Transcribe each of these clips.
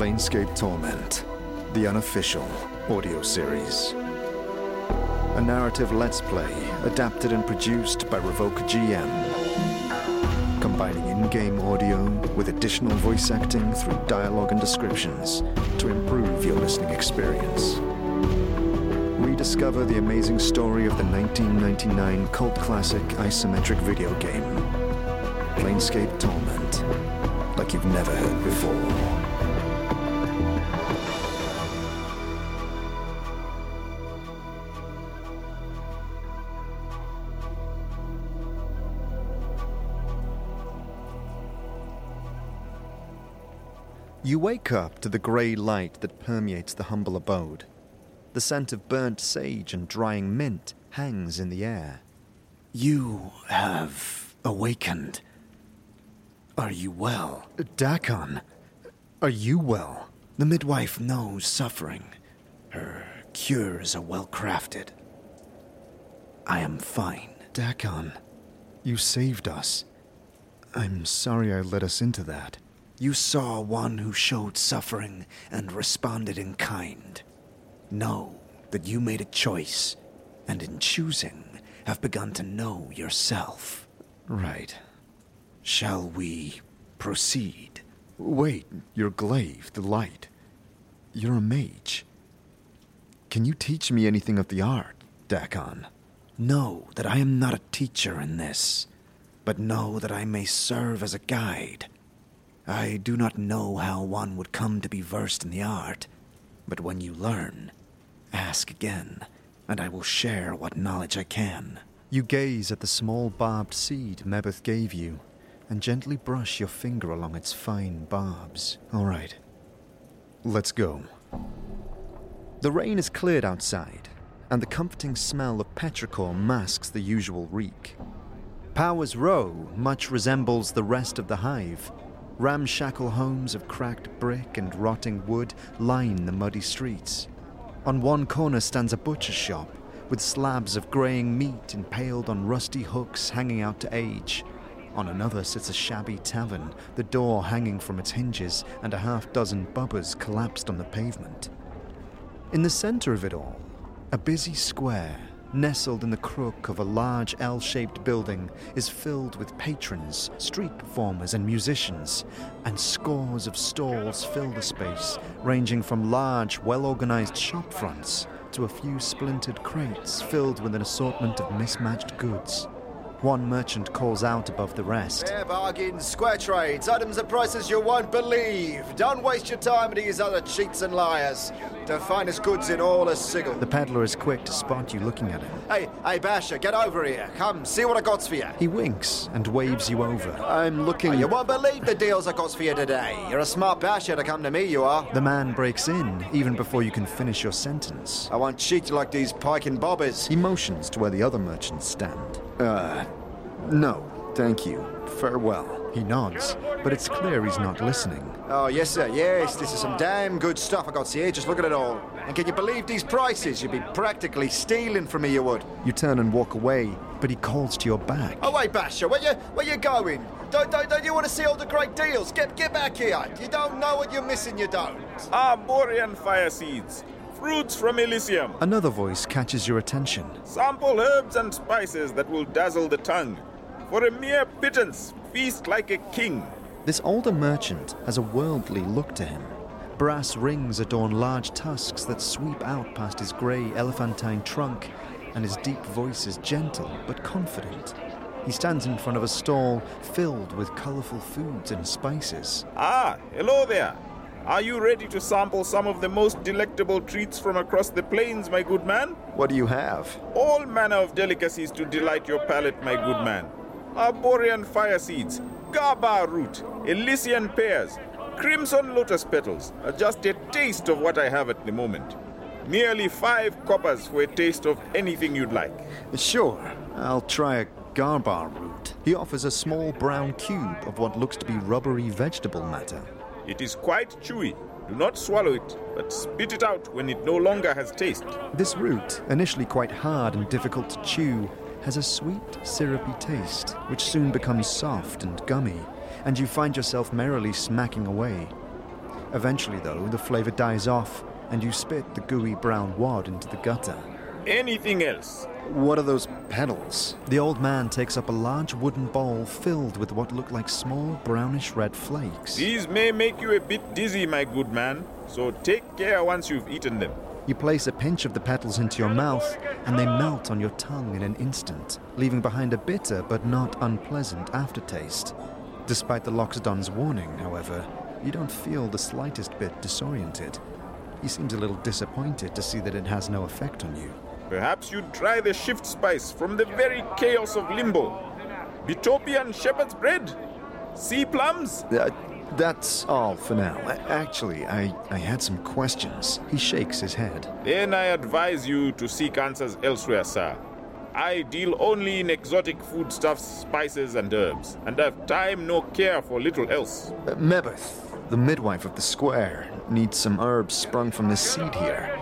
Planescape Torment, the unofficial audio series. A narrative let's play adapted and produced by RevocerGM. Combining in game audio with additional voice acting through dialogue and descriptions to improve your listening experience. Rediscover the amazing story of the 1999 cult classic isometric video game, Planescape Torment, like you've never heard before. You wake up to the grey light that permeates the humble abode. The scent of burnt sage and drying mint hangs in the air. You have awakened. Are you well? Dak'kon, are you well? The midwife knows suffering. Her cures are well crafted. I am fine. Dak'kon, you saved us. I'm sorry I let us into that. You saw one who showed suffering and responded in kind. Know that you made a choice, and in choosing, have begun to know yourself. Right. Shall we proceed? Wait, your glaive, the light. You're a mage. Can you teach me anything of the art, Dak'kon? Know that I am not a teacher in this, but know that I may serve as a guide. I do not know how one would come to be versed in the art, but when you learn, ask again, and I will share what knowledge I can. You gaze at the small barbed seed Mebbeth gave you and gently brush your finger along its fine barbs. All right. Let's go. The rain is cleared outside, and the comforting smell of petrichor masks the usual reek. Powers Row much resembles the rest of the hive, Ramshackle homes of cracked brick and rotting wood line the muddy streets. On one corner stands a butcher's shop, with slabs of greying meat impaled on rusty hooks hanging out to age. On another sits a shabby tavern, the door hanging from its hinges, and a half dozen bubbers collapsed on the pavement. In the centre of it all, a busy square nestled in the crook of a large L shaped building, is filled with patrons, street performers, and musicians, and scores of stalls fill the space, ranging from large, well organized shop fronts to a few splintered crates filled with an assortment of mismatched goods. One merchant calls out above the rest. Fair bargains, square trades, items at prices you won't believe. Don't waste your time with these other cheats and liars. The finest goods in all is Sigil. The peddler is quick to spot you looking at him. Hey, hey, Basher, get over here. Come, see what I got for you. He winks and waves you over. I'm looking. Oh, you won't believe the deals I got for you today. You're a smart Basher to come to me, you are. The man breaks in even before you can finish your sentence. I won't cheat you like these pike and bobbers. He motions to where the other merchants stand. Uh, no, thank you. Farewell. He nods, but it's clear he's not listening. Oh, yes, sir. Yes, this is some damn good stuff I got here. Just look at it all. And can you believe these prices? You'd be practically stealing from me, you would. You turn and walk away, but he calls to your back. Oh, wait, Basher, where you, where you going? Don't, don't, don't you want to see all the great deals? Get, get back here. You don't know what you're missing, you don't. Arborean fire seeds. Fruits from Elysium. Another voice catches your attention. Sample herbs and spices that will dazzle the tongue. For a mere pittance, feast like a king. This older merchant has a worldly look to him. Brass rings adorn large tusks that sweep out past his grey elephantine trunk, and his deep voice is gentle but confident. He stands in front of a stall filled with colourful foods and spices. Ah, hello there. Are you ready to sample some of the most delectable treats from across the planes, my good man? What do you have? All manner of delicacies to delight your palate, my good man. Arborean fire seeds, garba root, Elysian pears, crimson lotus petals are just a taste of what I have at the moment. Nearly five coppers for a taste of anything you'd like. Sure, I'll try a garbar root. He offers a small brown cube of what looks to be rubbery vegetable matter. It is quite chewy. Do not swallow it, but spit it out when it no longer has taste. This root, initially quite hard and difficult to chew, has a sweet, syrupy taste, which soon becomes soft and gummy, and you find yourself merrily smacking away. Eventually, though, the flavor dies off, and you spit the gooey brown wad into the gutter. Anything else? What are those petals? The old man takes up a large wooden bowl filled with what look like small brownish red flakes. These may make you a bit dizzy, my good man, so take care once you've eaten them. You place a pinch of the petals into your mouth, and they melt on your tongue in an instant, leaving behind a bitter but not unpleasant aftertaste. Despite the Loxodon's warning, however, you don't feel the slightest bit disoriented. He seems a little disappointed to see that it has no effect on you. Perhaps you'd try the shift spice from the very chaos of limbo. Bitopian shepherd's bread? Sea plums? Uh, that's all for now. Actually, I, I had some questions. He shakes his head. Then I advise you to seek answers elsewhere, sir. I deal only in exotic foodstuffs, spices, and herbs, and have time nor care for little else. Uh, Mebbeth, the midwife of the square, needs some herbs sprung from this seed here.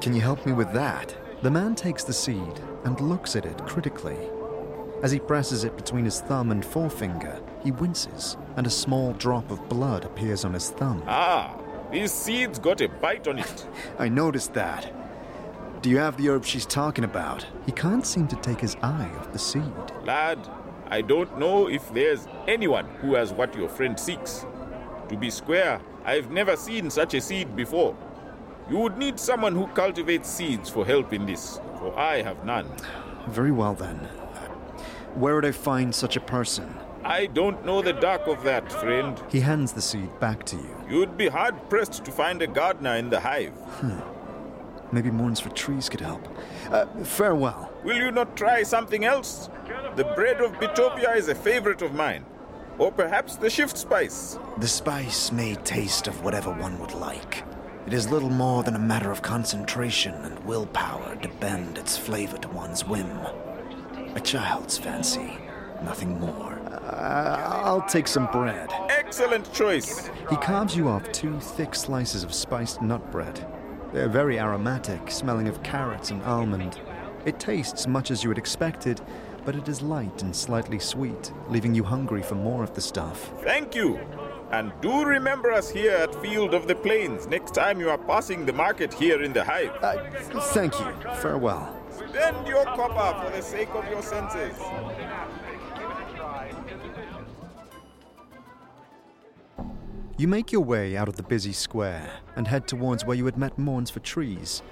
Can you help me with that? The man takes the seed and looks at it critically. As he presses it between his thumb and forefinger, he winces, and a small drop of blood appears on his thumb. Ah, these seeds got a bite on it. I noticed that. Do you have the herb she's talking about? He can't seem to take his eye off the seed. Lad, I don't know if there's anyone who has what your friend seeks. To be square, I've never seen such a seed before. You would need someone who cultivates seeds for help in this, for I have none. Very well then. Where would I find such a person? I don't know the dark of that, friend. He hands the seed back to you. You'd be hard pressed to find a gardener in the hive. Hmm. Maybe Mourns for Trees could help. Uh, farewell. Will you not try something else? The bread of Bitopia is a favorite of mine. Or perhaps the shift spice. The spice may taste of whatever one would like. It is little more than a matter of concentration and willpower to bend its flavor to one's whim. A child's fancy, nothing more. Uh, I'll take some bread. Excellent choice. He carves you off two thick slices of spiced nut bread. They're very aromatic, smelling of carrots and almond. It tastes much as you had expected, but it is light and slightly sweet, leaving you hungry for more of the stuff. Thank you. And do remember us here at Field of the Planes next time you are passing the market here in the hive. Uh, thank you. Farewell. Spend your copper for the sake of your senses. You make your way out of the busy square and head towards where you had met Mourns for Trees.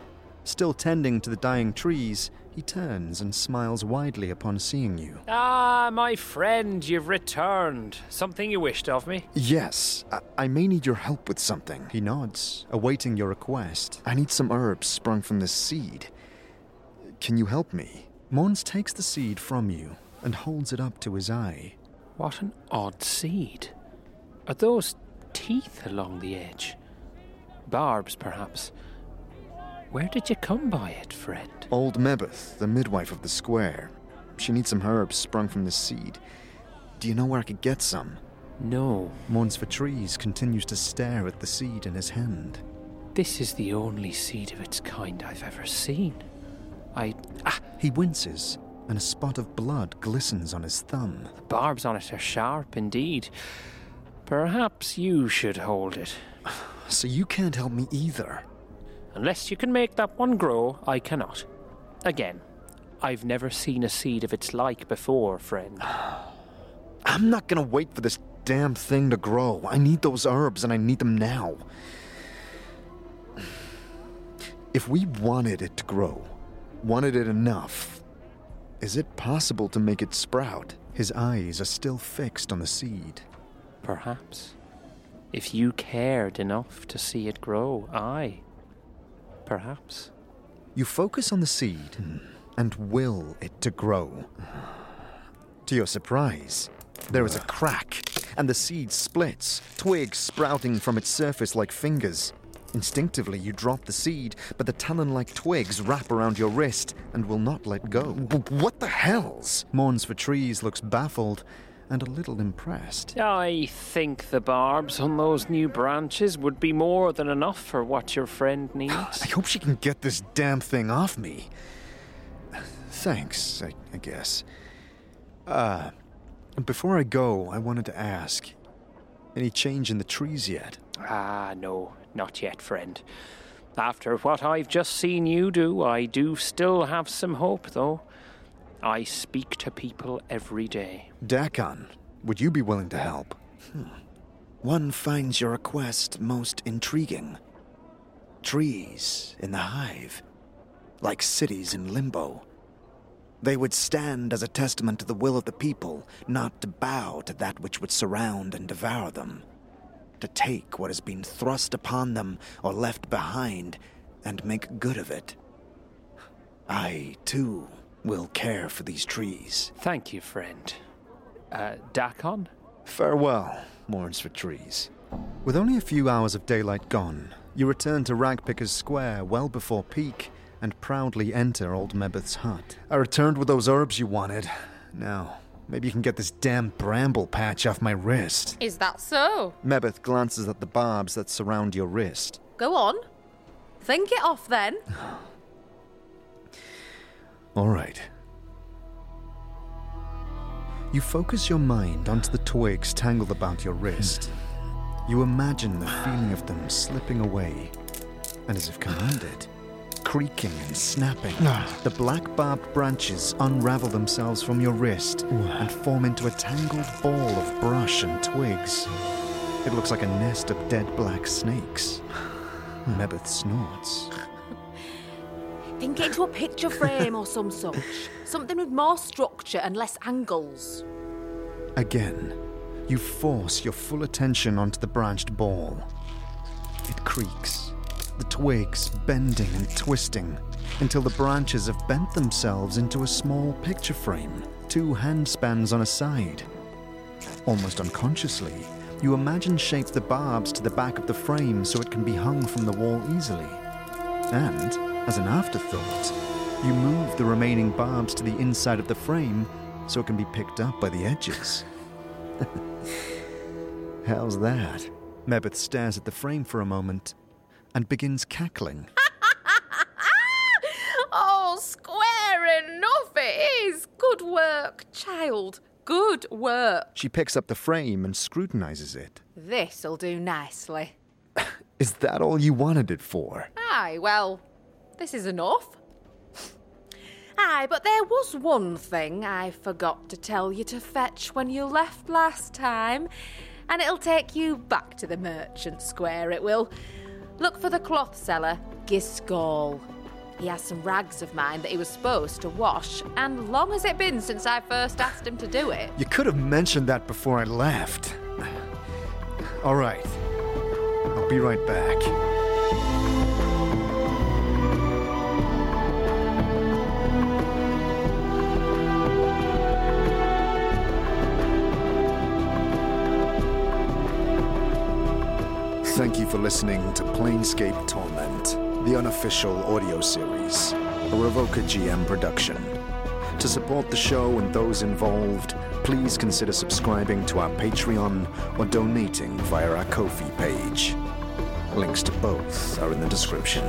Still tending to the dying trees, he turns and smiles widely upon seeing you. Ah, my friend, you've returned. Something you wished of me? Yes, I, I may need your help with something. He nods, awaiting your request. I need some herbs sprung from this seed. Can you help me? Mourns takes the seed from you and holds it up to his eye. What an odd seed. Are those teeth along the edge? Barbs, perhaps. Where did you come by it, friend? Old Mebbeth, the midwife of the square. She needs some herbs sprung from this seed. Do you know where I could get some? No, Mourns for Trees continues to stare at the seed in his hand. this is the only seed of its kind I've ever seen. I. Ah, He winces, and a spot of blood glistens on his thumb. the barbs on it are sharp indeed. Perhaps you should hold it. So you can't help me either. Unless you can make that one grow, I cannot. Again, I've never seen a seed of its like before, friend. I'm not gonna wait for this damn thing to grow. I need those herbs and I need them now. If we wanted it to grow, wanted it enough, is it possible to make it sprout? His eyes are still fixed on the seed. Perhaps. If you cared enough to see it grow, aye. Perhaps. You focus on the seed and will it to grow. To your surprise, there is a crack, and the seed splits, twigs sprouting from its surface like fingers. Instinctively, you drop the seed, but the talon like twigs wrap around your wrist and will not let go. What the hells? Mourns for Trees looks baffled and a little impressed. I think the barbs on those new branches would be more than enough for what your friend needs. I hope she can get this damn thing off me. Thanks, I, I guess. Uh, before I go, I wanted to ask Any change in the trees yet? Ah, no, not yet, friend. After what I've just seen you do, I do still have some hope, though. I speak to people every day. Dak'kon, would you be willing to help? Hmm. One finds your request most intriguing. Trees in the hive, like cities in limbo. They would stand as a testament to the will of the people, not to bow to that which would surround and devour them. To take what has been thrust upon them or left behind and make good of it. I, too, will care for these trees. Thank you, friend. Uh, Dak'kon? Farewell, mourns for trees. With only a few hours of daylight gone, you return to Ragpicker's Square well before peak and proudly enter old Mebbeth's hut. I returned with those herbs you wanted. Now, maybe you can get this damn bramble patch off my wrist. Is that so? Mebbeth glances at the barbs that surround your wrist. Go on. Think it off then. All right. You focus your mind onto the twigs tangled about your wrist. You imagine the feeling of them slipping away, and as if commanded, creaking and snapping, ah. the black barbed branches unravel themselves from your wrist and form into a tangled ball of brush and twigs. It looks like a nest of dead black snakes. Mebbeth snorts. Think it into a picture frame or some such. Something with more structure and less angles. Again, you force your full attention onto the branched ball. It creaks, the twigs bending and twisting until the branches have bent themselves into a small picture frame, two handspans on a side. Almost unconsciously, you imagine shape the barbs to the back of the frame so it can be hung from the wall easily. And, as an afterthought, you move the remaining barbs to the inside of the frame so it can be picked up by the edges. How's that? Mebbeth stares at the frame for a moment and begins cackling. Oh, square enough it is. Good work, child. Good work. She picks up the frame and scrutinizes it. This'll do nicely. Is that all you wanted it for? Aye, well, this is enough. Aye, but there was one thing I forgot to tell you to fetch when you left last time, and it'll take you back to the merchant square, it will. Look for the cloth seller, Gisgall. He has some rags of mine that he was supposed to wash, and long has it been since I first asked him to do it. You could have mentioned that before I left. All right. I'll be right back. Thank you for listening to Planescape Torment, the unofficial audio series, a RevocerGM production. To support the show and those involved, please consider subscribing to our Patreon or donating via our Ko-fi page. Links to both are in the description.